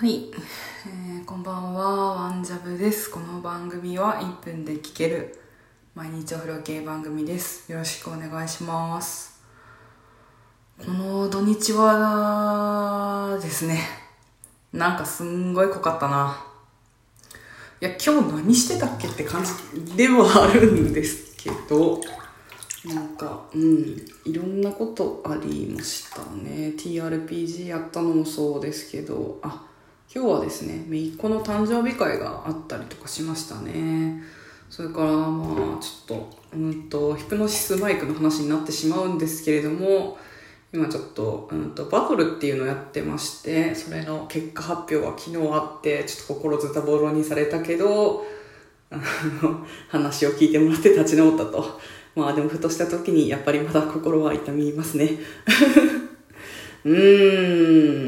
はい、えーこんばんは、ワンジャブです。この番組は1分で聞ける毎日お風呂系番組です。よろしくお願いします。この土日はですね、なんかすんごい濃かったな。いや、今日何してたっけって感じではあるんですけど、なんか、うん、いろんなことありましたね。TRPG やったのもそうですけど、あ、今日はですね、姪っ子の誕生日会があったりとかしましたね。それから、まあ、ちょっと、うんと、ヒプノシスマイクの話になってしまうんですけれども、今ちょっと、うんと、バトルっていうのをやってまして、それの結果発表が昨日あって、ちょっと心ズタボロにされたけど、あの、話を聞いてもらって立ち直ったと。まあでもふとした時にやっぱりまだ心は痛みますね。うーん。